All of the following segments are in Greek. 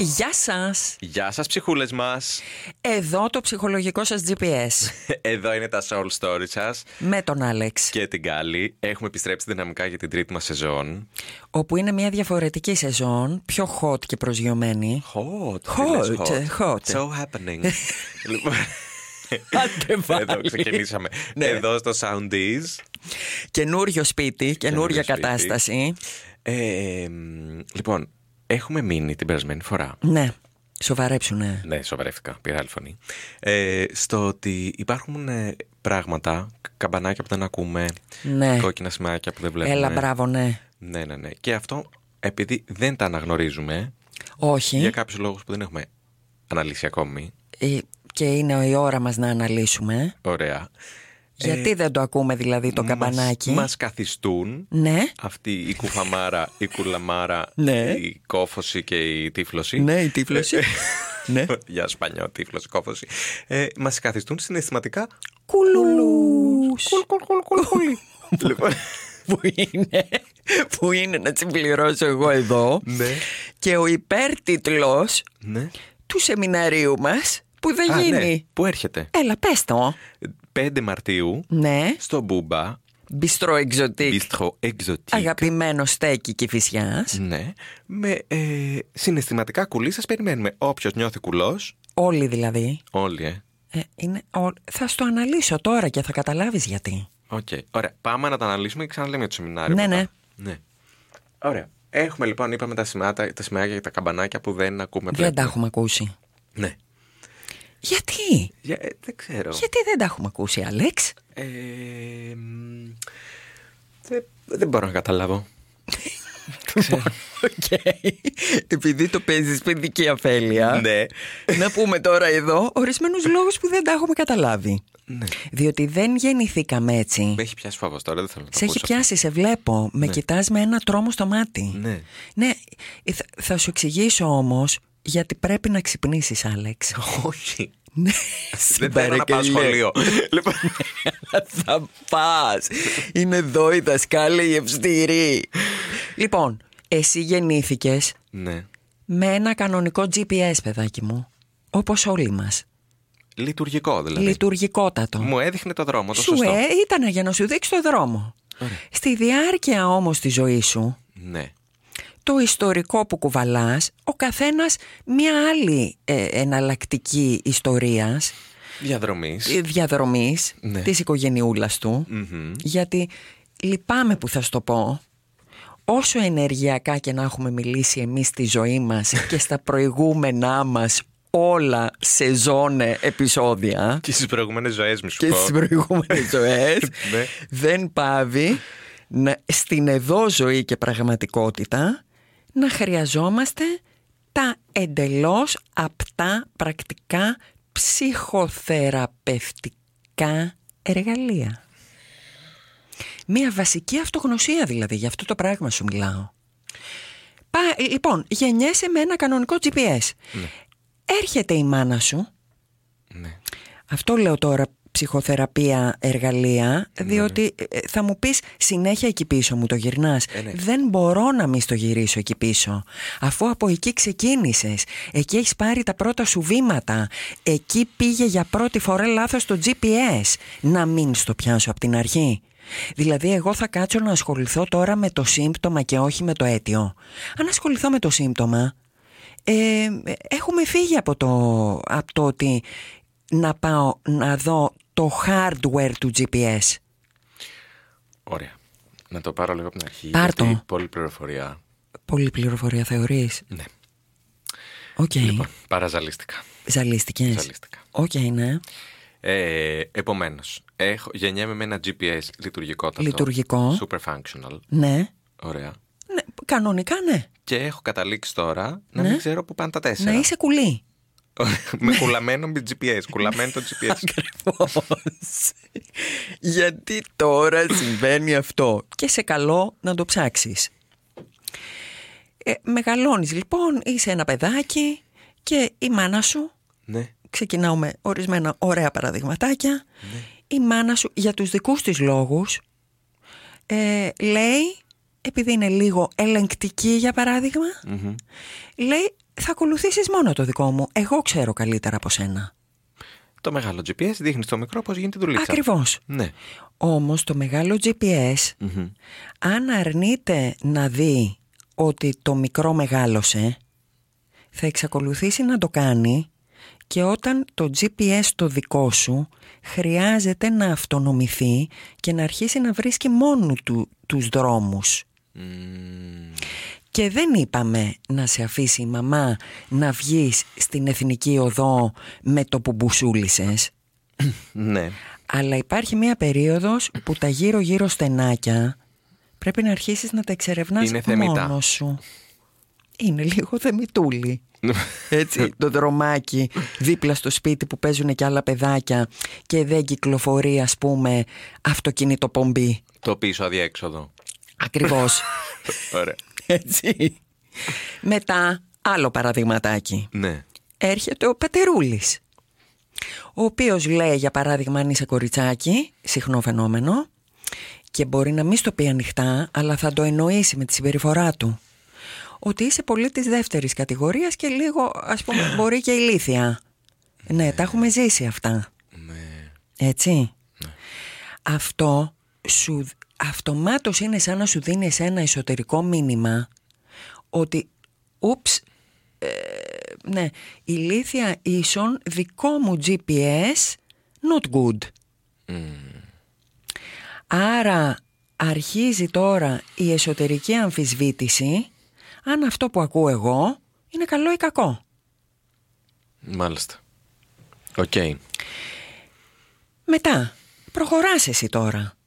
Γεια σας! Γεια σας ψυχούλες μας. Εδώ το ψυχολογικό σας GPS. Εδώ είναι τα soul stories σας με τον Άλεξ. και την Κάλλη. Έχουμε επιστρέψει δυναμικά για την τρίτη μας σεζόν. Όπου είναι μια διαφορετική σεζόν, πιο hot και προσγειωμένη. Hot. Hot, τι λες hot. So happening. λοιπόν, Άντε εδώ ξεκινήσαμε. Ναι. Εδώ στο Soundies. Καινούριο σπίτι, καινούρια σπίτι. κατάσταση. Ε, μ, λοιπόν, έχουμε μείνει την περασμένη φορά. Ναι, σοβαρέψουνε. Ναι, σοβαρεύτηκα. Πήρα άλλη φωνή. Ε, στο ότι υπάρχουν ε, πράγματα, καμπανάκια που δεν ακούμε, Ναι. κόκκινα σημάδια που δεν βλέπουμε. Έλα, μπράβο, ναι. Ναι, ναι, ναι. Και αυτό επειδή δεν τα αναγνωρίζουμε Όχι. για κάποιους λόγους που δεν έχουμε αναλύσει ακόμη. Ε, Και είναι η ώρα μας να αναλύσουμε. Ωραία. Γιατί δεν το ακούμε δηλαδή το καμπανάκι; Μας καθιστούν Ναι. αυτή η κουφαμάρα, η κουλαμάρα, Ναι. η κόφωση και η τύφλωση. Ναι, η τύφλωση. ναι. Για σπανιό, τύφλωση, κόφωση. Ε, Μας καθιστούν συναισθηματικά. Κουλούς. Κουλ, κουλ, κουλ, κουλ, κουλ. λοιπόν, που είναι, που είναι να συμπληρώσω εγώ εδώ ναι. και ο υπέρτιτλος ναι. του σεμιναρίου μας που δεν Α, γίνει. ναι. Πού έρχεται. Έλα πες το. 5 Μαρτίου Ναι, στο Μπούμπα, μπιστρό εξωτικ. Bistro Exotique. Αγαπημένο στέκι και φυσιάς. Ναι. Με ε, συναισθηματικά κουλοί σας περιμένουμε. Όποιος νιώθει κουλός, Όλοι δηλαδή. όλοι, ε. Ε, είναι, ό- θα στο αναλύσω τώρα και θα καταλάβεις γιατί. Οκ. Ωραία. Πάμε να τα αναλύσουμε και ξαναλέμε για το σεμινάριο. Ναι, μετά. ναι. ναι. Ωραία. Έχουμε λοιπόν, είπαμε τα σημάδια, τα σημάδια και τα καμπανάκια που δεν ακούμε Δεν τα βλέπουμε. έχουμε ακούσει. Ναι. Γιατί; Για, ε, δεν ξέρω. Γιατί δεν τα έχουμε ακούσει, Άλεξ; Ε, μ, δεν, δεν μπορώ να καταλάβω. Οκ. Επειδή το παίζεις παιδική αφέλεια. ναι. Να πούμε τώρα εδώ ορισμένους λόγους που δεν τα έχουμε καταλάβει. ναι. Διότι δεν γεννηθήκαμε έτσι. Με έχει πιάσει φόβος τώρα, δεν θέλω να το Σε έχει ακούσω πιάσει, σε βλέπω. Με κοιτάς με ένα τρόμο στο μάτι. Ναι. Ναι, ε, θα, θα σου εξηγήσω όμως γιατί πρέπει να ξυπνήσεις, Άλεξ. αυτό. Όχι. ναι, δεν θέλω να πάω σχολείο. λοιπόν, θα πας. Είναι εδώ η δασκάλα η ευστηρή. λοιπόν, εσύ γεννήθηκες ναι. με ένα κανονικό GPS, παιδάκι μου. Όπως όλοι μας. Λειτουργικό δηλαδή. Λειτουργικότατο. Μου έδειχνε το δρόμο, το Σου σωστό. ε, ήταν για να σου δείξει το δρόμο. Στη διάρκεια όμως της ζωής σου, Ναι. Το ιστορικό που κουβαλάς, ο καθένας μια άλλη ε, εναλλακτική ιστορίας, Διαδρομής. ε, διαδρομής Ναι. της οικογενειούλας του, γιατί λυπάμαι που θα σου το πω, όσο ενεργειακά και να έχουμε μιλήσει εμείς στη ζωή μας και στα προηγούμενά μας όλα σεζόνε επεισόδια, Και στις προηγούμενες ζωές μου σου και πω. στις προηγούμενες ζωές Ναι. δεν πάβει να, στην εδώ ζωή και πραγματικότητα να χρειαζόμαστε τα εντελώς απτά πρακτικά ψυχοθεραπευτικά εργαλεία. Μία βασική αυτογνωσία δηλαδή, για αυτό το πράγμα σου μιλάω. Πά, λοιπόν, γεννιέσαι με ένα κανονικό GPS. Έρχεται η μάνα σου, Ναι. αυτό λέω τώρα ψυχοθεραπεία εργαλεία, διότι ε, θα μου πεις συνέχεια εκεί πίσω μου το γυρνάς. ναι. Δεν μπορώ να μην στο γυρίσω εκεί πίσω. Αφού από εκεί ξεκίνησες, εκεί έχεις πάρει τα πρώτα σου βήματα, εκεί πήγε για πρώτη φορά λάθος το GPS. Να μην στο πιάσω από την αρχή. Δηλαδή εγώ θα κάτσω να ασχοληθώ τώρα με το σύμπτωμα και όχι με το αίτιο. Αν ασχοληθώ με το σύμπτωμα, ε, έχουμε φύγει από το, από το ότι να πάω να δω το hardware του GPS. Ωραία. Να το πάρω λίγο από την αρχή. Πάρ' το. γιατί Πολλή πληροφορία. Πολύ πληροφορία θεωρείς; Ναι. Οκ. Λοιπόν, παραζαλίστηκα. Ζαλίστηκες; Ζαλίστηκα. Οκ, ναι. Ε, Επομένως, γεννιέμαι με ένα GPS λειτουργικότατο. Λειτουργικό. Super functional. Ναι. Ωραία. ναι. Κανονικά ναι. Και έχω καταλήξει τώρα να Ναι. μην ξέρω που πάνε τα τέσσερα. Να είσαι κουλή. με κουλαμένο με GPS. Κουλαμένο το GPS. Ακριβώς. Γιατί τώρα συμβαίνει αυτό και σε καλό να το ψάξεις. Ε, μεγαλώνεις λοιπόν, είσαι ένα παιδάκι και η μάνα σου, ναι. ξεκινάω με ορισμένα ωραία παραδειγματάκια, η μάνα σου για τους δικούς της λόγους ε, λέει, επειδή είναι λίγο ελεγκτική για παράδειγμα, Μμμ. λέει θα ακολουθήσεις μόνο το δικό μου, εγώ ξέρω καλύτερα από σένα. Το μεγάλο GPS δείχνει στο μικρό πώς γίνεται η δουλίτσα. Ακριβώς. Ναι. Όμως το μεγάλο GPS, Μμμ. αν αρνείται να δει ότι το μικρό μεγάλωσε, θα εξακολουθήσει να το κάνει και όταν το GPS το δικό σου χρειάζεται να αυτονομηθεί και να αρχίσει να βρίσκει μόνο του τους δρόμους. Μμμ. Και δεν είπαμε να σε αφήσει η μαμά να βγεις στην εθνική οδό με το που μπουσούλησες. Ναι. Αλλά υπάρχει μια περίοδος που τα γύρω-γύρω στενάκια πρέπει να αρχίσεις να τα εξερευνάς Είναι θεμητά. μόνος σου. Είναι λίγο θεμητούλη. Έτσι, το δρομάκι δίπλα στο σπίτι που παίζουν και άλλα παιδάκια και δεν κυκλοφορεί ας πούμε αυτοκίνητο πομπή. το πίσω αδιέξοδο. Ακριβώς. Ωραία. Έτσι. Μετά άλλο παραδειγματάκι. Ναι. έρχεται ο πατερούλης ο οποίος λέει για παράδειγμα αν είσαι κοριτσάκι συχνό φαινόμενο και μπορεί να μην στο πει ανοιχτά αλλά θα το εννοήσει με τη συμπεριφορά του ότι είσαι πολύ της δεύτερης κατηγορίας και λίγο ας πούμε μπορεί και ηλίθια ναι τα έχουμε ζήσει αυτά Ναι. έτσι αυτό σου, αυτομάτως είναι σαν να σου δίνεις ένα εσωτερικό μήνυμα ότι ούψ ε, ναι ηλίθια ίσον δικό μου GPS not good άρα αρχίζει τώρα η εσωτερική αμφισβήτηση αν αυτό που ακούω εγώ είναι καλό ή κακό Μάλιστα. Οκ. μετά προχωράς εσύ τώρα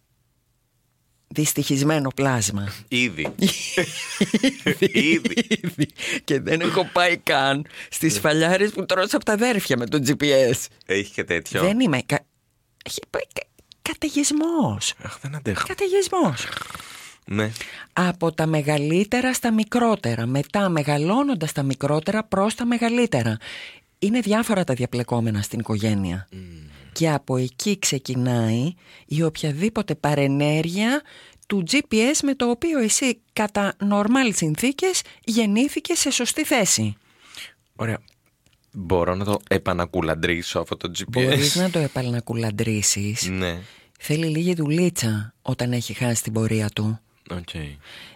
δυστυχισμένο πλάσμα Ήδη. Ήδη. Ήδη. και δεν έχω πάει καν στις φαλιάρες που τρως από τα αδέρφια με το GPS. Έχει και τέτοιο. Δεν είμαι. Κα... Έχει πάει κα... καταιγισμός. Αχ, δεν αντέχω. Καταιγισμός. Ναι. Από τα μεγαλύτερα στα μικρότερα. Μετά μεγαλώνοντας τα μικρότερα προς τα μεγαλύτερα. Είναι διάφορα τα διαπλεκόμενα στην οικογένεια. Και από εκεί ξεκινάει η οποιαδήποτε παρενέργεια του GPS με το οποίο εσύ κατά νορμάλ συνθήκες γεννήθηκες σε σωστή θέση. Ωραία. Μπορώ να το επανακουλαντρίσω αυτό το GPS. Μπορείς να το επανακουλαντρίσεις. Ναι. Θέλει λίγη δουλίτσα όταν έχει χάσει την πορεία του. Οκ.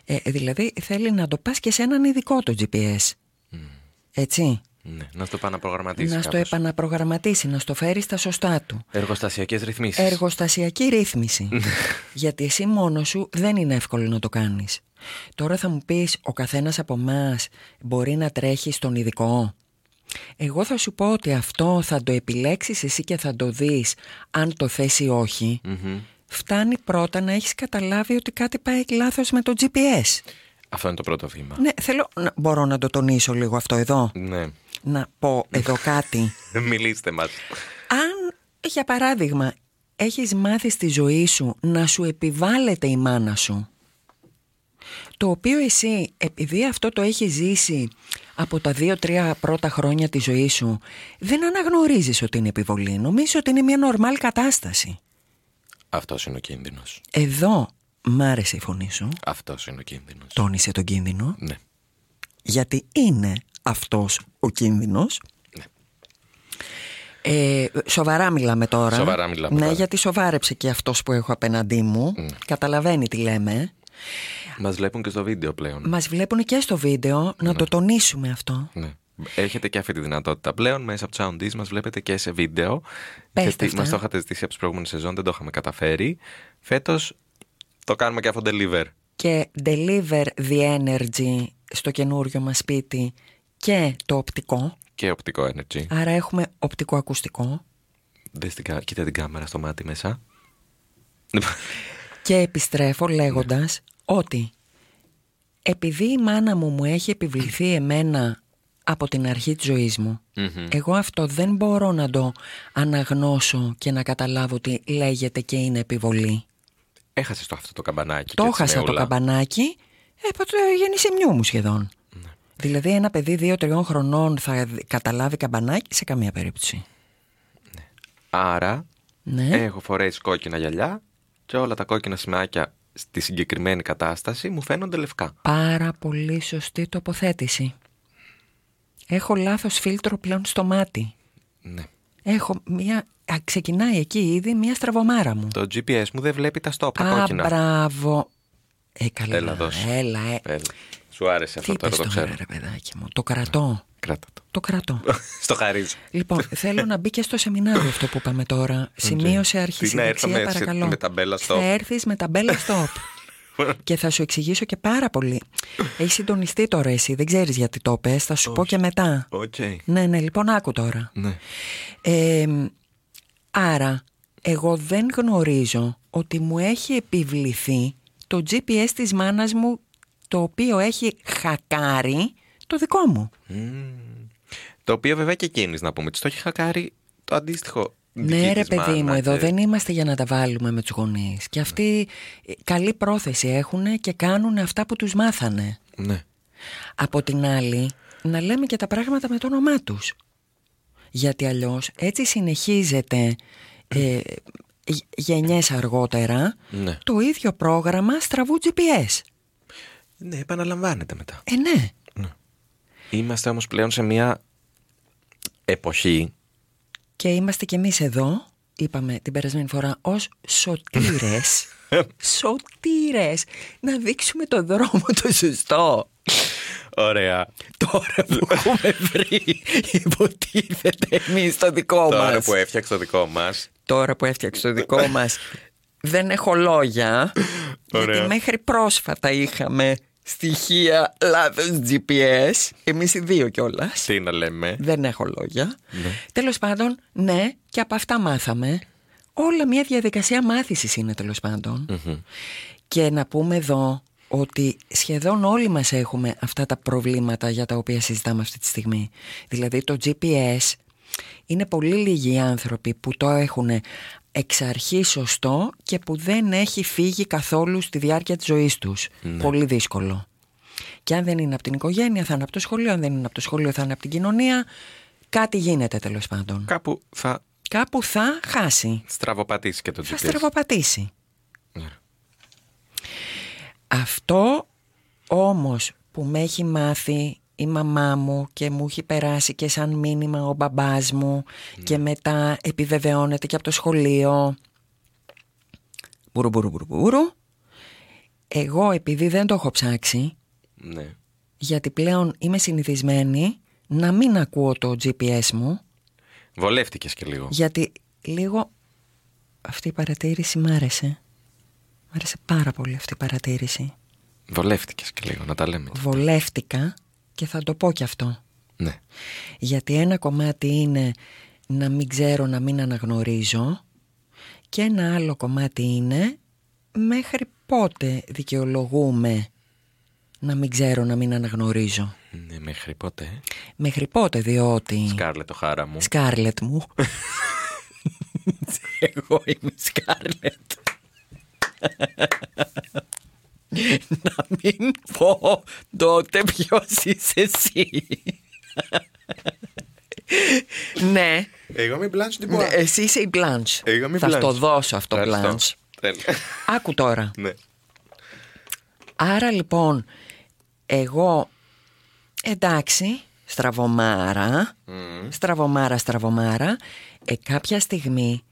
Ε, δηλαδή θέλει να το πας και σε έναν ειδικό το GPS. Έτσι. Ναι. Να στο επαναπρογραμματίσει. να στο επαναπρογραμματίσει, να στο φέρει στα σωστά του. Εργοστασιακές ρυθμίσεις. Εργοστασιακή ρύθμιση. Γιατί εσύ μόνος σου δεν είναι εύκολο να το κάνεις. Τώρα θα μου πεις, ο καθένας από εμάς μπορεί να τρέχει στον ειδικό; Εγώ θα σου πω ότι αυτό θα το επιλέξεις εσύ και θα το δεις αν το θες ή όχι. Φτάνει πρώτα να έχεις καταλάβει ότι κάτι πάει λάθος με το GPS. Αυτό είναι το πρώτο βήμα. Ναι, θέλω να μπορώ να το τονίσω λίγο αυτό εδώ. Ναι. Να πω εδώ κάτι. Μιλήστε μας. Αν, για παράδειγμα, έχεις μάθει στη ζωή σου να σου επιβάλλεται η μάνα σου, το οποίο εσύ, επειδή αυτό το έχεις ζήσει από τα δύο-τρία πρώτα χρόνια της ζωής σου, δεν αναγνωρίζεις ότι είναι επιβολή. Νομίζεις ότι είναι μια νορμάλ κατάσταση. Αυτός είναι ο κίνδυνος. Εδώ μ' άρεσε η φωνή σου, Αυτός είναι ο κίνδυνος. τόνισε τον κίνδυνο, Ναι. γιατί είναι αυτός ο κίνδυνος. Ε, σοβαρά μιλάμε τώρα. Σοβαρά μιλάμε Ναι, τώρα. γιατί σοβάρεψε και αυτός που έχω απέναντί μου. Καταλαβαίνει τι λέμε. Μας βλέπουν και στο βίντεο πλέον. Μας βλέπουν και στο βίντεο, να το τονίσουμε αυτό. Ναι. Έχετε και αυτή τη δυνατότητα πλέον. Μέσα από τους Soundies μας βλέπετε και σε βίντεο. Πες γιατί τα αυτά. μας το είχατε ζητήσει από τις προηγούμενες σεζόν, δεν το είχαμε καταφέρει. Φέτος το κάνουμε και αυτό deliver. Και deliver the energy στο καινούριο μας σπίτι και το οπτικό. Και οπτικό energy. Άρα έχουμε οπτικό-ακουστικό. Δες την, κα- κοίτα την κάμερα στο μάτι μέσα. Και επιστρέφω λέγοντας ότι επειδή η μάνα μου μου έχει επιβληθεί εμένα από την αρχή της ζωής μου. Μμμ. Εγώ αυτό δεν μπορώ να το αναγνώσω και να καταλάβω ότι λέγεται και είναι επιβολή. Έχασες το αυτό το καμπανάκι. Το και έτσι έχασα με το όλα. καμπανάκι ε, από το γεννησιμιού μου σχεδόν. Ναι. Δηλαδή ένα παιδί δύο-τριών χρονών θα δ- καταλάβει καμπανάκι σε καμία περίπτωση. Άρα Ναι. έχω φορέσει κόκκινα γυαλιά και όλα τα κόκκινα σημαίακια στη συγκεκριμένη κατάσταση μου φαίνονται λευκά. Πάρα πολύ σωστή τοποθέτηση. Έχω λάθος φίλτρο πλέον στο μάτι. Ναι. Έχω μια... Α, ξεκινάει εκεί ήδη μια στραβωμάρα μου. Το GPS μου δεν βλέπει τα stop, τα Α, κόκκινα. μπράβο. Ε, καλά. Έλα, δώσε. Έλα, ε. Έλα. Σου άρεσε Τι αυτό είπες τώρα, το τώρα, ξέρω. ρε παιδάκι μου. Το κρατώ. Κράτα το. Το κρατώ. Στο χαρίζω. λοιπόν, θέλω να μπει και στο σεμινάριο αυτό που είπαμε τώρα. Σημείωσε αρχής Τι να έρθω δεξιά, με- σε- παρακαλώ. με ταμπέλα stop. Θα έρθεις με ταμπέλα stop. και θα σου εξηγήσω και πάρα πολύ. Έχει συντονιστεί τώρα εσύ, δεν ξέρεις γιατί το πες, θα σου πω και μετά. Οκ. Ναι, ναι, λοιπόν άκου τώρα. Ναι. Ε, άρα, εγώ δεν γνωρίζω ότι μου έχει επιβληθεί το GPS της μάνας μου το οποίο έχει χακάρει το δικό μου. Μμμ. Το οποίο βέβαια και εκείνης να πούμε. Της το έχει χακάρει το αντίστοιχο. Ναι δική ρε της παιδί μου, μάνα εδώ και- δεν είμαστε για να τα βάλουμε με τους γονείς. Και αυτοί ε, καλή πρόθεση έχουν και κάνουν αυτά που τους μάθανε. Ναι. Από την άλλη, να λέμε και τα πράγματα με το όνομά τους. Γιατί αλλιώς έτσι συνεχίζεται ε, γ- γενιές αργότερα Ναι. το ίδιο πρόγραμμα στραβού GPS. Ναι, επαναλαμβάνεται μετά. Ε, ναι. Είμαστε όμως πλέον σε μια εποχή Και είμαστε κι εμείς εδώ, είπαμε την περασμένη φορά, ως σωτήρες. σωτήρες. Να δείξουμε το δρόμο το σωστό. Ωραία. Τώρα που έχουμε βρει, υποτίθεται εμείς το δικό Τώρα μας. που έφτιαξε το δικό μας Τώρα που έφτιαξε το δικό μας, δεν έχω λόγια. Ωραία. Γιατί μέχρι πρόσφατα είχαμε στοιχεία λάθος GPS. Εμείς οι δύο κιόλας. Τι να λέμε Δεν έχω λόγια. Ναι. Τέλος πάντων, ναι, και από αυτά μάθαμε. Όλα μια διαδικασία μάθησης είναι τέλος πάντων. Μμμ. Και να πούμε εδώ ότι σχεδόν όλοι μας έχουμε αυτά τα προβλήματα για τα οποία συζητάμε αυτή τη στιγμή. Δηλαδή το GPS είναι πολύ λίγοι οι άνθρωποι που το έχουν εξ αρχής σωστό και που δεν έχει φύγει καθόλου στη διάρκεια της ζωής τους. Πολύ δύσκολο. Και αν δεν είναι από την οικογένεια θα είναι από το σχολείο, αν δεν είναι από το σχολείο θα είναι από την κοινωνία. Κάτι γίνεται τέλος πάντων. Κάπου θα Κάπου θα χάσει, στραβοπατήσει και το GPS θα στραβοπατήσει. Ναι. Αυτό όμως που με έχει μάθει η μαμά μου και μου έχει περάσει και σαν μήνυμα ο μπαμπάς μου και μετά επιβεβαιώνεται και από το σχολείο. Μπουρου μπουρου μπουρου μπουρου. Εγώ επειδή δεν το έχω ψάξει Ναι. γιατί πλέον είμαι συνηθισμένη να μην ακούω το GPS μου. Βολεύτηκες και λίγο. Γιατί λίγο αυτή η παρατήρηση μ' άρεσε. Μ' άρεσε πάρα πολύ αυτή η παρατήρηση. Βολεύτηκες και λίγο να τα λέμε. Βολεύτηκα και θα το πω κι αυτό. Ναι Γιατί ένα κομμάτι είναι να μην ξέρω, να μην αναγνωρίζω και ένα άλλο κομμάτι είναι μέχρι πότε δικαιολογούμε να μην ξέρω, να μην αναγνωρίζω. Ναι μέχρι πότε Μέχρι πότε διότι... Σκάρλετ Ο'Χάρα μου Σκάρλετ μου. Εγώ είμαι Σκάρλετ. Να μην πω τότε ποιος είσαι εσύ. ναι, Εγώ είμαι Blanche ναι, εσύ είσαι η Blanche. Εγώ είμαι Θα Blanche. στο δώσω αυτό, Ευχαριστώ. Blanche. Τέλεια. Άκου τώρα. Ναι Άρα λοιπόν, εγώ εντάξει, στραβωμάρα, στραβωμάρα, στραβωμάρα, ε, κάποια στιγμή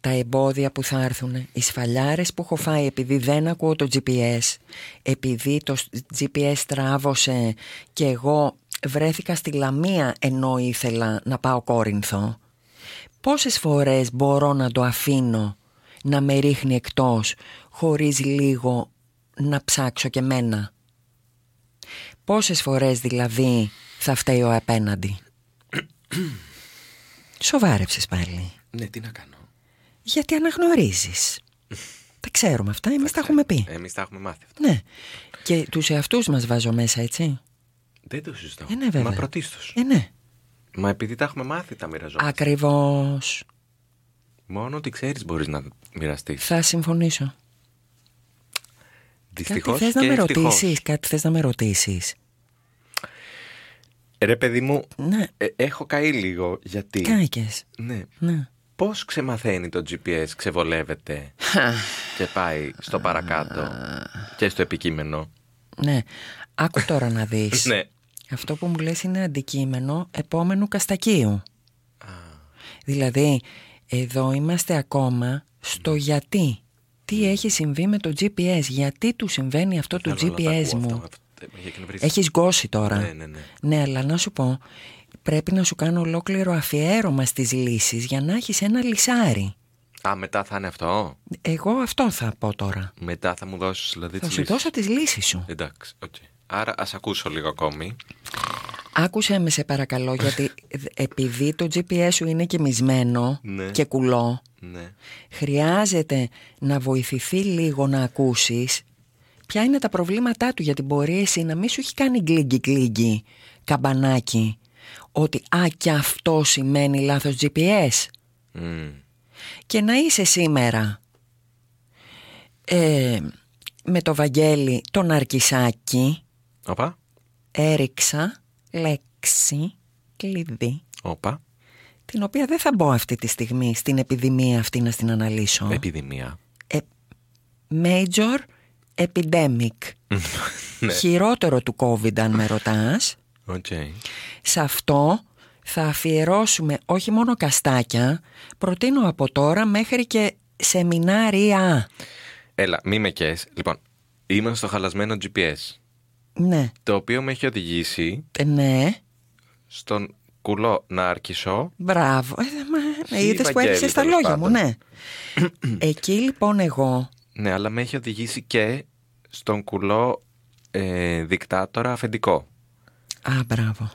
τα εμπόδια που θα έρθουν, οι σφαλιάρες που έχω φάει επειδή δεν ακούω το GPS, επειδή το σ- GPS τράβωσε και εγώ βρέθηκα στη Λαμία ενώ ήθελα να πάω Κόρινθο, πόσες φορές μπορώ να το αφήνω να με ρίχνει εκτός χωρίς λίγο να ψάξω και μένα; Πόσες φορές δηλαδή θα φταίει ο απέναντι; Σοβάρεψες πάλι. Ναι τι να κάνω Γιατί αναγνωρίζεις. τα ξέρουμε αυτά, εμείς τα έχουμε πει. Εμείς τα έχουμε μάθει αυτά Ναι. Και τους εαυτούς μας βάζω μέσα, έτσι. Δεν το συζητώ. Ε, ναι, βέβαια. Μα πρωτίστως. Ε, ναι. Μα επειδή τα έχουμε μάθει τα μοιραζόμαστε. Ακριβώς. Μόνο ότι ξέρεις μπορείς να μοιραστείς. Θα συμφωνήσω. Δυστυχώς κάτι θες να και με ευτυχώς. ρωτήσεις, κάτι θες να με ρωτήσεις. Ρε παιδί μου, Ναι, ε, έχω καεί λίγο γιατί... κάηκες. Ναι. Ναι. Πώς ξεμαθαίνει το GPS, ξεβολεύεται και πάει στο παρακάτω και στο επικείμενο; Ναι. Άκου τώρα να δεις. Ναι. Αυτό που μου λες είναι αντικείμενο επόμενου καστακίου. Δηλαδή, εδώ είμαστε ακόμα στο γιατί. Τι έχει συμβεί με το GPS, γιατί του συμβαίνει αυτό το Θέλω να τα GPS ακούω μου; αυτά, αυτό, ε, με έχει εκνευρίσει. Έχεις γκώσει τώρα. Ναι, ναι, ναι. Ναι, αλλά να σου πω, πρέπει να σου κάνω ολόκληρο αφιέρωμα στις λύσεις για να έχεις ένα λυσάρι. Α, μετά θα είναι αυτό; Εγώ αυτό θα πω τώρα. Μετά θα μου δώσεις δηλαδή Θα τις σου λύσεις. δώσω τις λύσεις σου. Εντάξει, οκ. Άρα ας ακούσω λίγο ακόμη. Άκουσε με σε παρακαλώ γιατί επειδή το GPS σου είναι κεμισμένο Ναι. και κουλό Ναι. χρειάζεται να βοηθηθεί λίγο να ακούσεις ποια είναι τα προβλήματά του γιατί μπορεί εσύ να μην σου έχει κάνει γκλίγκι γκλίγκι καμπανάκι ότι α και αυτό σημαίνει λάθος GPS Μμ. και να είσαι σήμερα ε, με το Βαγγέλη τον Αρκισάκη Όπα. έριξα λέξη κλειδί Όπα. την οποία δεν θα μπω αυτή τη στιγμή στην επιδημία αυτή να στην αναλύσω. Επιδημία. Ε, major epidemic. Ναι. Χειρότερο του COVID αν με ρωτάς. Οκ. Σε αυτό θα αφιερώσουμε όχι μόνο καστάκια, προτείνω από τώρα μέχρι και σεμινάρια. Έλα, μη με καις. Λοιπόν, είμαστε στο χαλασμένο GPS. Ναι, Το οποίο με έχει οδηγήσει ε, ναι, στον κουλό νάρκισσο. μπράβο. Ε, μα, ναι, Χι είδες που Βαγγέλη, έπισε τα τέλος λόγια μου, πάντων. ναι. Εκεί λοιπόν εγώ, Ναι, αλλά με έχει οδηγήσει και στον κουλό ε, δικτάτορα αφεντικό. Α μπράβο.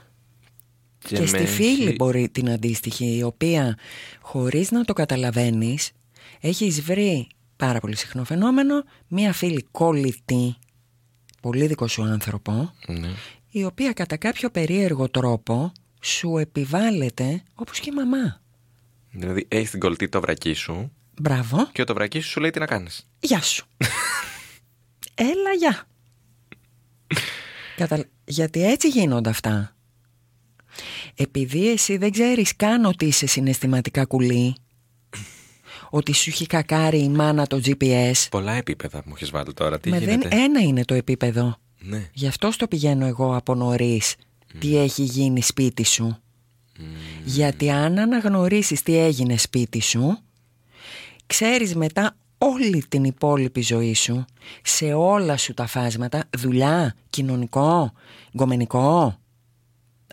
Και, με στη φίλη έχει- μπορεί την αντίστοιχη, η οποία χωρίς να το καταλαβαίνεις, έχεις βρει πάρα πολύ συχνό φαινόμενο, μία φίλη κολλητή, πολύ δικό σου άνθρωπο, Ναι. η οποία κατά κάποιο περίεργο τρόπο σου επιβάλλεται όπως και η μαμά. Δηλαδή, έχεις την κολλητή το βρακί σου Μπράβο, και το βρακί σου σου λέει τι να κάνεις. γεια σου. Έλα, γεια. Κατα... Γιατί έτσι γίνονται αυτά. Επειδή εσύ δεν ξέρεις καν ότι είσαι συναισθηματικά κουλή, ότι σου έχει κακάρει η μάνα το GPS, Πολλά επίπεδα μου έχεις βάλει τώρα. Τι μα γίνεται; δεν ένα είναι το επίπεδο. Ναι. Γι' αυτό στο πηγαίνω εγώ από νωρίς τι έχει γίνει σπίτι σου. Γιατί αν αναγνωρίσεις τι έγινε σπίτι σου, ξέρεις μετά όλη την υπόλοιπη ζωή σου, σε όλα σου τα φάσματα, δουλειά, κοινωνικό, γκομενικό,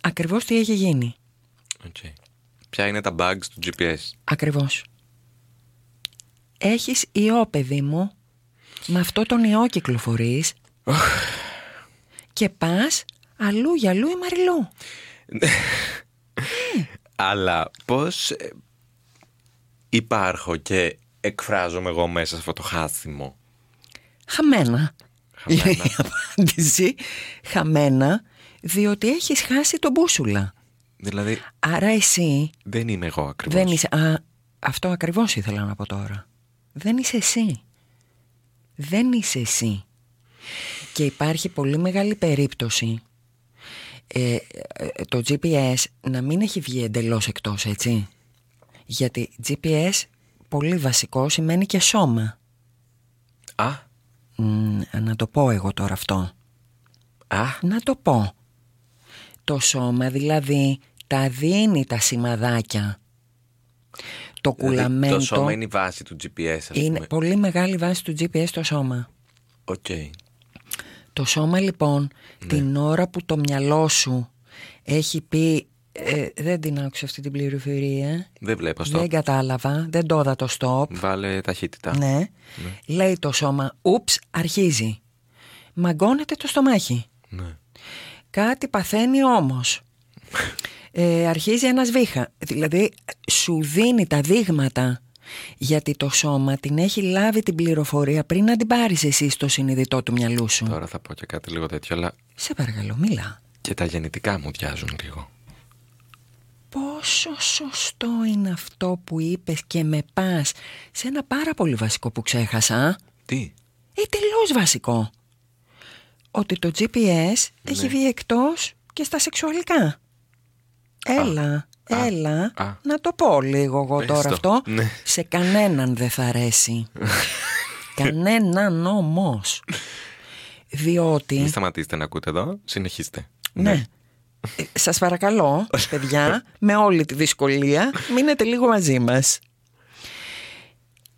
ακριβώς τι έχει γίνει. Οκ. Ποια είναι τα bugs του GPS. Ακριβώς. Έχεις ιό, παιδί μου. Με αυτό τον ιό κυκλοφορείς και πας αλλού για αλλού ή μαριλού. Αλλά πώς ε, υπάρχω και εκφράζομαι εγώ μέσα σε αυτό το χάσιμο. Χαμένα. Χαμένα. Είναι η απάντηση. Χαμένα, διότι έχεις χάσει τον μπούσουλα. Δηλαδή Άρα εσύ δεν είμαι εγώ ακριβώς. δεν είσαι... Α, αυτό ακριβώς ήθελα να πω τώρα. Δεν είσαι εσύ. Δεν είσαι εσύ. Και υπάρχει πολύ μεγάλη περίπτωση ε, ε, το GPS να μην έχει βγει εντελώς εκτός, έτσι. Γιατί GPS πολύ βασικό σημαίνει και σώμα. Α, Μ, να το πω εγώ τώρα αυτό. α, Να το πω. Το σώμα δηλαδή τα δίνει τα σημαδάκια. Το δηλαδή, κουλαμέντο το σώμα είναι η βάση του GPS ας είναι πούμε. πολύ μεγάλη βάση του GPS το σώμα. Οκ. Το σώμα λοιπόν Ναι. την ώρα που το μυαλό σου έχει πει ε, δεν την άκουσα αυτή την πληροφορία Δεν βλέπω στο. δεν κατάλαβα, δεν το είδα το stop Βάλε ταχύτητα. ναι. λέει το σώμα ουπς αρχίζει μαγκώνεται το στομάχι Ναι. Κάτι παθαίνει όμως. Ε, αρχίζει ένας βήχα. Δηλαδή σου δίνει τα δείγματα γιατί το σώμα την έχει λάβει την πληροφορία πριν να την πάρεις εσύ στο συνειδητό του μυαλού σου. Τώρα θα πω και κάτι λίγο τέτοιο, αλλά Σε παρακαλώ, μίλα. Και τα γεννητικά μου διάζουν λίγο. Πόσο σωστό είναι αυτό που είπες και με πας σε ένα πάρα πολύ βασικό που ξέχασα. Τι; Ε, τελώς βασικό. Ότι το GPS έχει βγει εκτός και στα σεξουαλικά. Έλα, Α, έλα, α. να το πω λίγο εγώ Πες τώρα το, αυτό. ναι. Σε κανέναν δεν θα αρέσει. κανέναν όμως. Διότι... Μην σταματήσετε να ακούτε εδώ. Συνεχίστε. Ναι. Ε, Σας παρακαλώ, παιδιά, με όλη τη δυσκολία, μείνετε λίγο μαζί μας.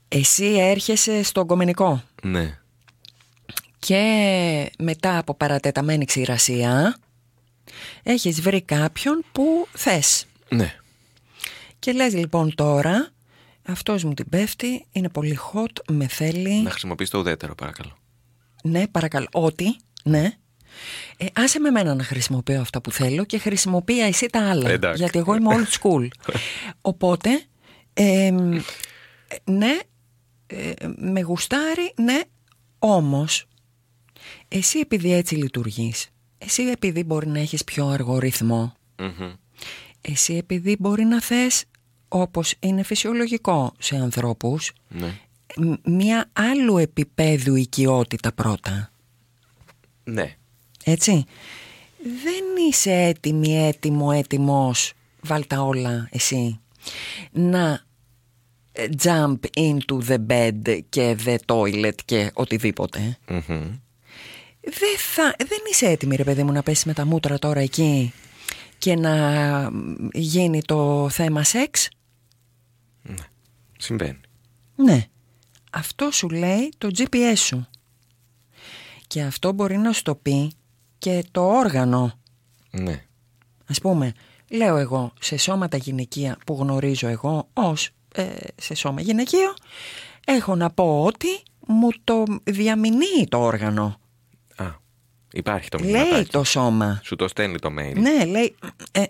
Εσύ έρχεσαι στο κομμενικό Ναι. και μετά από παρατεταμένη ξηρασία έχεις βρει κάποιον που θες. Ναι. Και λες λοιπόν τώρα, αυτός μου την πέφτει, είναι πολύ hot, με θέλει... Να χρησιμοποιήσει το ουδέτερο, παρακαλώ. Ναι, παρακαλώ. Ότι, ναι. Ε, άσε με μένα να χρησιμοποιώ αυτά που θέλω και χρησιμοποιεί εσύ τα άλλα. Εντάξει. Γιατί εγώ είμαι old school. Οπότε, ε, ναι, ε, με γουστάρει, ναι, όμως, εσύ επειδή έτσι λειτουργείς, εσύ επειδή μπορεί να έχεις πιο αργό ρυθμό, Μμμ. εσύ επειδή μπορεί να θες, όπως είναι φυσιολογικό σε ανθρώπους, Ναι. μ- μια άλλου επίπεδου οικειότητα πρώτα. Ναι. Έτσι. Δεν είσαι έτοιμη, έτοιμο, έτοιμος, βάλ τα όλα εσύ, να ε, jump into the bed και the toilet και οτιδήποτε. Μμμ. Δεν, θα, δεν είσαι έτοιμη ρε παιδί μου να πέσει με τα μούτρα τώρα εκεί και να μ, γίνει το θέμα σεξ; Συμβαίνει. Ναι. Αυτό σου λέει το GPS σου. Και αυτό μπορεί να σου το πει και το όργανο. Ναι. Ας πούμε, λέω εγώ σε σώματα γυναικεία που γνωρίζω εγώ ως ε, σε σώμα γυναικείο, έχω να πω ότι μου το διαμηνύει το όργανο. Α, υπάρχει το Λέει μηνύματάκι. το σώμα. Σου το στέλνει το mail. Ναι, λέει, ε,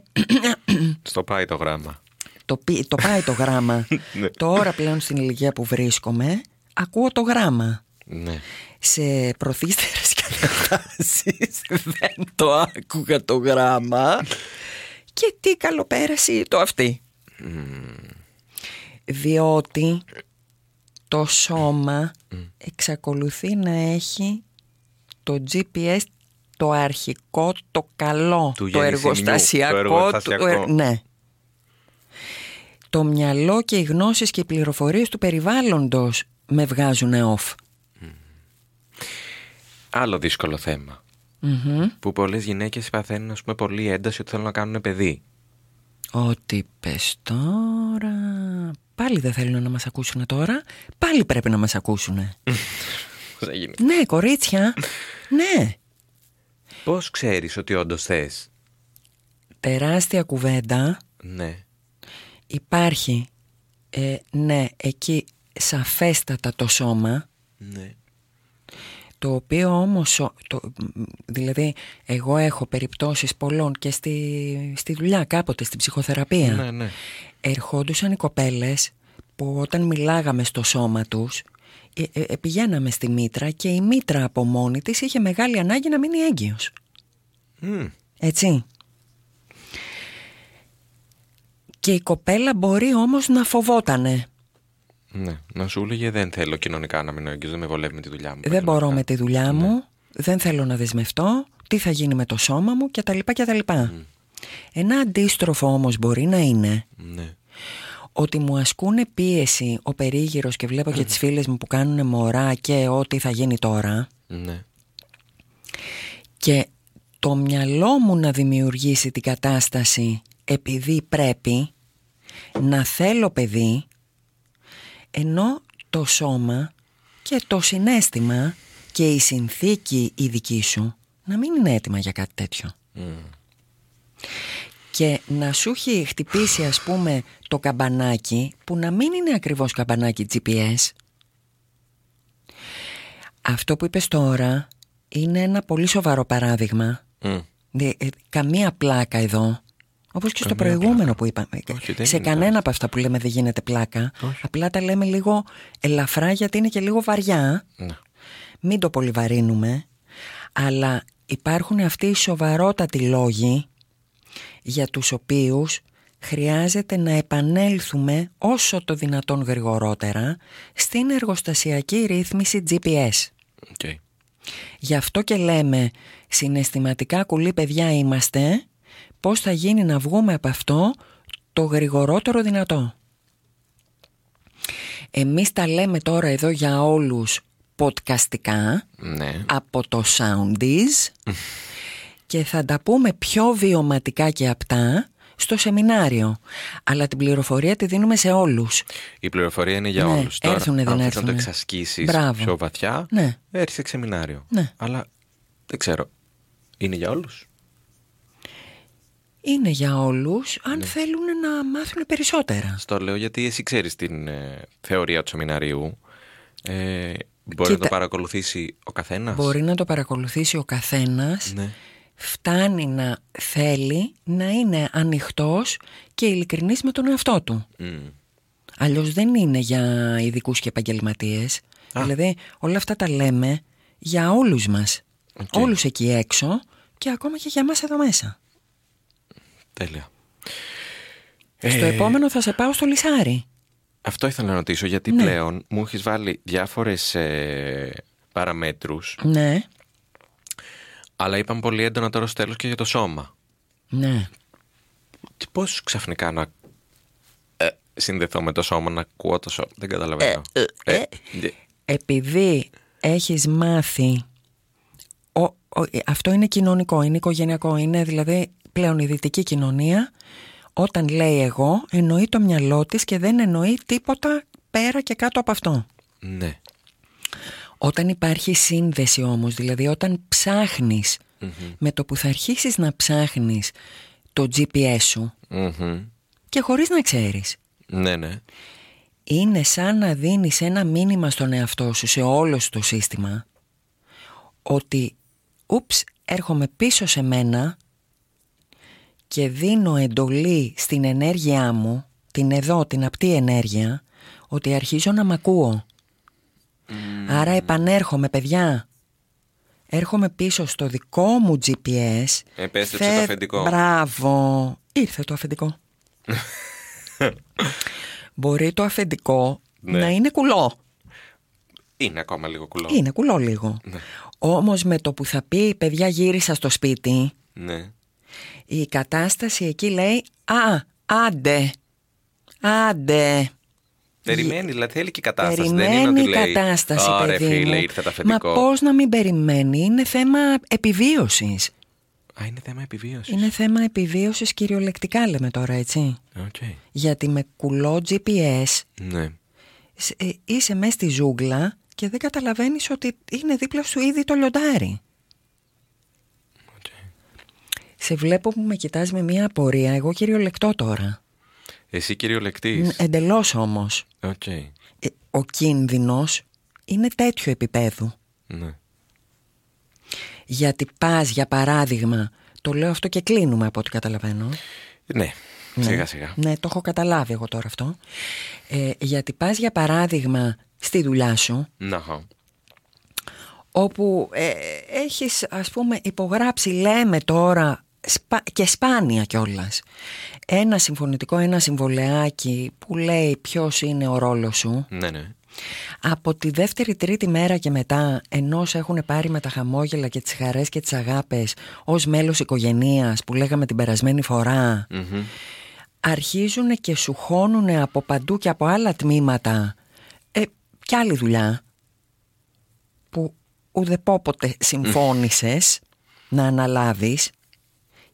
Στο πάει το γράμμα. το, πι- το πάει το γράμμα. Ναι. Τώρα πλέον στην ηλικία που βρίσκομαι, ακούω το γράμμα. Ναι. σε προθύστερες καταστάσεις δεν το άκουγα το γράμμα και τι καλοπέραση το αυτή διότι το σώμα εξακολουθεί να έχει το GPS το αρχικό, το καλό, Του το γεννησιμιού, εργοστασιακό, το εργοστασιακό. του- ε, ναι. Το μυαλό και οι γνώσεις και οι πληροφορίες του περιβάλλοντος με βγάζουν off. Άλλο δύσκολο θέμα. Μμμ. Που πολλές γυναίκες παθαίνουν ας πούμε, πολύ ένταση ότι θέλουν να κάνουν παιδί. Ό,τι πες τώρα... Πάλι δεν θέλουν να μας ακούσουν τώρα. Πάλι πρέπει να μας ακούσουν. Πώς θα γίνει. ναι, κορίτσια. ναι. Πώς ξέρεις ότι όντως θες; Τεράστια κουβέντα. Ναι. Υπάρχει, ε, ναι, εκεί σαφέστατα το σώμα. Ναι. Το οποίο όμως, ο- το, δηλαδή εγώ έχω περιπτώσεις πολλών και στη, στη δουλειά κάποτε, στην ψυχοθεραπεία. Ναι, ναι. ερχόντουσαν οι κοπέλες που όταν μιλάγαμε στο σώμα τους ε, ε, ε, πηγαίναμε στη μήτρα και η μήτρα από μόνη της είχε μεγάλη ανάγκη να μείνει έγκυος. Μμ. Έτσι. Και η κοπέλα μπορεί όμως να φοβότανε. Ναι. Να σου έλεγε δεν θέλω κοινωνικά να μείνω έγκυος, δεν με βολεύει με τη δουλειά μου. Δεν μπορώ με τη δουλειά μου, Ναι. δεν θέλω να δεσμευτώ, τι θα γίνει με το σώμα μου κτλ. κτλ. Ένα αντίστροφο όμως μπορεί να είναι Ναι. ότι μου ασκούν πίεση ο περίγυρος και βλέπω και τις φίλες μου που κάνουν μωρά και ό,τι θα γίνει τώρα Ναι. και το μυαλό μου να δημιουργήσει την κατάσταση επειδή πρέπει να θέλω παιδί ενώ το σώμα και το συνέστημα και η συνθήκη η δική σου να μην είναι έτοιμα για κάτι τέτοιο. Και να σου έχει χτυπήσει ας πούμε το καμπανάκι που να μην είναι ακριβώς καμπανάκι GPS. Αυτό που είπες τώρα είναι ένα πολύ σοβαρό παράδειγμα. Μμ. Δε- ε, καμία πλάκα εδώ. Όπως και στο Καμία προηγούμενο που είπαμε. Όχι, δεν Σε είναι κανένα πλάκα. από αυτά που λέμε δεν γίνεται πλάκα. Όχι. Απλά τα λέμε λίγο ελαφρά γιατί είναι και λίγο βαριά. Ναι. Μην το πολύ βαρύνουμε. Αλλά υπάρχουν αυτοί οι σοβαρότατοι λόγοι για τους οποίους χρειάζεται να επανέλθουμε όσο το δυνατόν γρηγορότερα στην εργοστασιακή ρύθμιση GPS. Okay. Γι' αυτό και λέμε συναισθηματικά κουλή παιδιά είμαστε πώς θα γίνει να βγούμε από αυτό το γρηγορότερο δυνατό. Εμείς τα λέμε τώρα εδώ για όλους podcastικά Ναι. από το Soundies και θα τα πούμε πιο βιωματικά και απτά στο σεμινάριο. Αλλά την πληροφορία τη δίνουμε σε όλους. Η πληροφορία είναι για Ναι, όλους. Τώρα, έρθουνε, δεν αν θες να το έρθουνε. εξασκήσεις Μπράβο. πιο βαθιά, Ναι. έρθει σε σεμινάριο. Ναι. Αλλά δεν ξέρω. Είναι για όλους. Είναι για όλους αν θέλουν να μάθουν περισσότερα. Στο λέω γιατί εσύ ξέρεις την ε, θεωρία του σεμιναρίου. Ε, μπορεί να Κοίτα. το παρακολουθήσει ο καθένας; Μπορεί να το παρακολουθήσει ο καθένας Ναι. φτάνει να θέλει να είναι ανοιχτός και ειλικρινής με τον εαυτό του. Μμ. Αλλιώς δεν είναι για ειδικούς και επαγγελματίες. Δηλαδή όλα αυτά τα λέμε για όλους μας. Οκ. Όλους εκεί έξω και ακόμα και για μας εδώ μέσα. Τέλεια. Στο Ε, επόμενο θα σε πάω στο λυσάρι. Αυτό ήθελα να ρωτήσω γιατί Ναι. πλέον μου έχεις βάλει διάφορες ε, παραμέτρους Ναι, αλλά είπαμε πολύ έντονα τώρα στο τέλος και για το σώμα. ναι. Τι πώς ξαφνικά να ε, συνδεθώ με το σώμα, να ακούω το σώμα. Δεν καταλαβαίνω. ε, ε. δε- Επειδή έχεις μάθει ο, ο- ε, αυτό είναι κοινωνικό, είναι οικογενειακό είναι δηλαδή πλέον η δυτική κοινωνία όταν λέει εγώ εννοεί το μυαλό της και δεν εννοεί τίποτα πέρα και κάτω από αυτό ναι. όταν υπάρχει σύνδεση όμως δηλαδή όταν ψάχνεις με το που θα αρχίσεις να ψάχνεις το GPS σου Μμμ. και χωρίς να ξέρεις Ναι, ναι. είναι σαν να δίνεις ένα μήνυμα στον εαυτό σου σε όλο σου το σύστημα ότι ούψ έρχομαι πίσω σε μένα και δίνω εντολή στην ενέργειά μου την εδώ την απτή ενέργεια ότι αρχίζω να μ' ακούω άρα επανέρχομαι παιδιά έρχομαι πίσω στο δικό μου GPS Επέστρεψε το αφεντικό. Μπράβο Ήρθε το αφεντικό Μπορεί το αφεντικό Ναι. να είναι κουλό Είναι ακόμα λίγο κουλό. Είναι κουλό λίγο Ναι. Όμως με το που θα πει παιδιά γύρισα στο σπίτι Ναι. Η κατάσταση εκεί λέει Α, άντε Άντε Περιμένει, δηλαδή θέλει και κατάσταση. Περιμένει δεν είναι ότι η λέει, κατάσταση Ωραία, παιδί φίλε, μου ήρθε το Μα αφεντικό. πώς να μην περιμένει Είναι θέμα επιβίωσης Α, είναι θέμα επιβίωσης. Είναι θέμα επιβίωσης κυριολεκτικά λέμε τώρα έτσι Οκ. Γιατί με κουλό GPS Ναι. σ- ε, είσαι μέσα στη ζούγκλα και δεν καταλαβαίνεις ότι είναι δίπλα σου ήδη το λιοντάρι. Σε βλέπω που με κοιτάς με μια απορία, εγώ κυριολεκτώ τώρα. Εσύ κυριολεκτείς. Εντελώς όμως. Οκ. Ε, Ο κίνδυνος είναι τέτοιου επιπέδου. Ναι. Γιατί πας για παράδειγμα, το λέω αυτό και κλείνουμε από ό,τι καταλαβαίνω. Ναι. Σιγά σιγά. Ναι, το έχω καταλάβει εγώ τώρα αυτό. Ε, γιατί πας για παράδειγμα στη δουλειά σου Να. όπου ε, έχεις ας πούμε υπογράψει λέμε τώρα σπα- και σπάνια κιόλας. Ένα συμφωνητικό, ένα συμβολεάκι που λέει ποιος είναι ο ρόλος σου. Ναι, ναι. από τη δεύτερη τρίτη μέρα και μετά ενώ σε έχουν πάρει με τα χαμόγελα και τις χαρές και τις αγάπες ως μέλος οικογενείας που λέγαμε την περασμένη φορά. Μμμ. αρχίζουν και σου χώνουν από παντού και από άλλα τμήματα. Ε, κι άλλη δουλειά που ουδεπόποτε συμφώνησες να αναλάβεις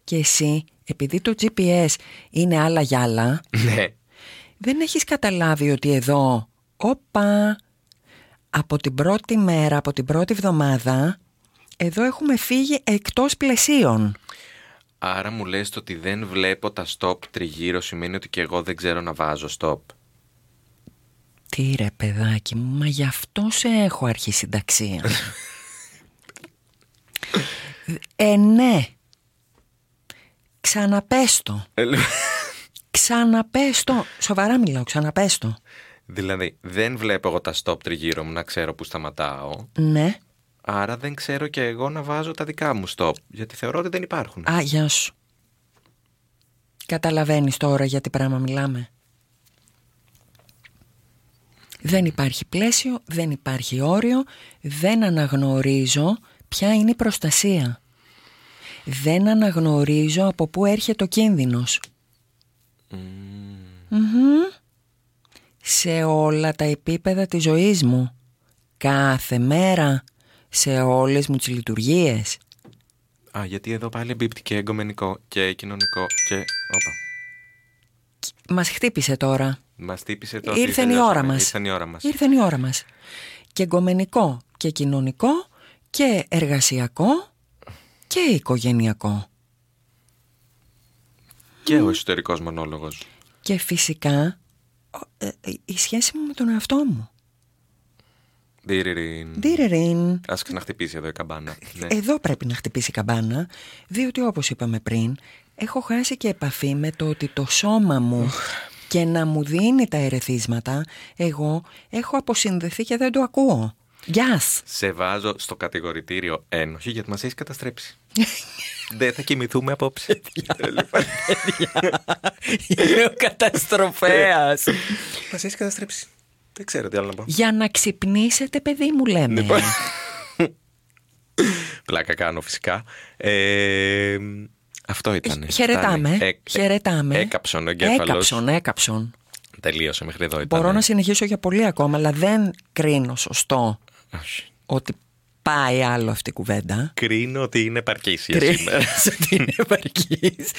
και εσύ επειδή το GPS είναι άλλα για άλλα Ναι. δεν έχεις καταλάβει ότι εδώ όπα από την πρώτη μέρα, από την πρώτη εβδομάδα εδώ έχουμε φύγει εκτός πλαισίων Άρα μου λες το ότι δεν βλέπω τα stop τριγύρω σημαίνει ότι και εγώ δεν ξέρω να βάζω stop. Τι ρε παιδάκι μου, μα γι' αυτό σε έχω αρχισυνταξία. ε, ναι. Ξαναπέστο. Ξαναπέστο. Σοβαρά μιλάω, ξαναπέστο. δηλαδή δεν βλέπω εγώ τα stop τριγύρω μου να ξέρω που σταματάω. Ναι. Άρα δεν ξέρω και εγώ να βάζω τα δικά μου stop. Γιατί θεωρώ ότι δεν υπάρχουν. Α, γεια σου. Καταλαβαίνεις τώρα για τι πράγμα μιλάμε. Δεν υπάρχει πλαίσιο, δεν υπάρχει όριο, δεν αναγνωρίζω ποια είναι η προστασία. Δεν αναγνωρίζω από πού έρχεται ο κίνδυνος. Μμμ. Σε όλα τα επίπεδα της ζωής μου. Κάθε μέρα. Σε όλες μου τις λειτουργίες. Α, γιατί εδώ πάλι εμπίπτει και εγκομενικό και κοινωνικό και. Όπα. Μας χτύπησε τώρα. Μας τύπησε το. ότι Ήρθε η τελειώσαμε. ώρα μας. Ήρθε η ώρα μας. Ήρθε η ώρα μας. Και εγκομενικό και κοινωνικό και εργασιακό και οικογενειακό. Και ο εσωτερικός μονόλογος. Και φυσικά ο- ε, ε, η σχέση μου με τον εαυτό μου. Διριριν. Διρεριν. Α ξαναχτυπήσει εδώ η καμπάνα. ναι. Εδώ πρέπει να χτυπήσει η καμπάνα, διότι όπως είπαμε πριν, έχω χάσει και επαφή με το ότι το σώμα μου και να μου δίνει τα ερεθίσματα, εγώ έχω αποσυνδεθεί και δεν το ακούω. Γεια Σε βάζω στο κατηγορητήριο ένοχη γιατί μας έχεις καταστρέψει. Δεν θα κοιμηθούμε απόψε. Λοιπόν, Είναι ο καταστροφέας. Μας έχει καταστρέψει. Δεν ξέρω τι άλλο να πω. Για να ξυπνήσετε παιδί μου λέμε. Λοιπόν. Πλάκα κάνω φυσικά. Ε, αυτό ήταν. Ε, χαιρετάμε, Φτάνει. Ε, χαιρετάμε. Έκαψον ο εγκέφαλος. Έκαψον, έκαψον. Τελείωσε μέχρι εδώ. Ήταν. Μπορώ να συνεχίσω για πολύ ακόμα, αλλά δεν κρίνω σωστό Όχι. ότι πάει άλλο αυτή η κουβέντα. Κρίνω ότι είναι επαρκής για Κρίνεις σήμερα. ότι είναι επαρκής.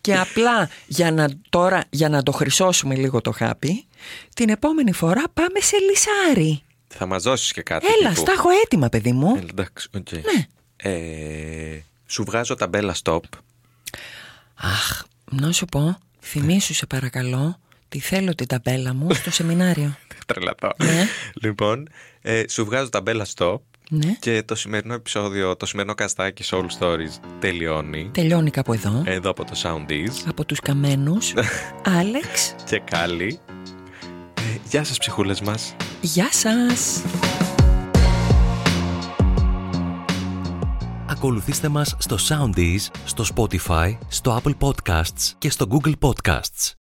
Και απλά για να, τώρα, για να το χρυσώσουμε λίγο το χάπι, την επόμενη φορά πάμε σε λυσάρι. Θα μας δώσεις και κάτι. Έλα, τύπου. στα έχω έτοιμα, παιδί μου. Ε, εντάξει, οκ. Ναι. Ε, σου βγάζω ταμπέλα stop. Αχ, να σου πω, θυμήσου σε παρακαλώ, τη θέλω την ταμπέλα μου στο σεμινάριο. Τρελατό. Ναι. Λοιπόν, ε, σου βγάζω ταμπέλα stop. Ναι. Και το σημερινό επεισόδιο, το σημερινό καστάκι Soul Stories τελειώνει. Τελειώνει κάπου εδώ. Εδώ από το Soundies Από τους καμένους. Άλεξ, και Κάλλη. Ε, γεια σας ψυχούλες μας. γεια σας. Ακολουθήστε μας στο Soundees, στο Spotify, στο Apple Podcasts και στο Google Podcasts.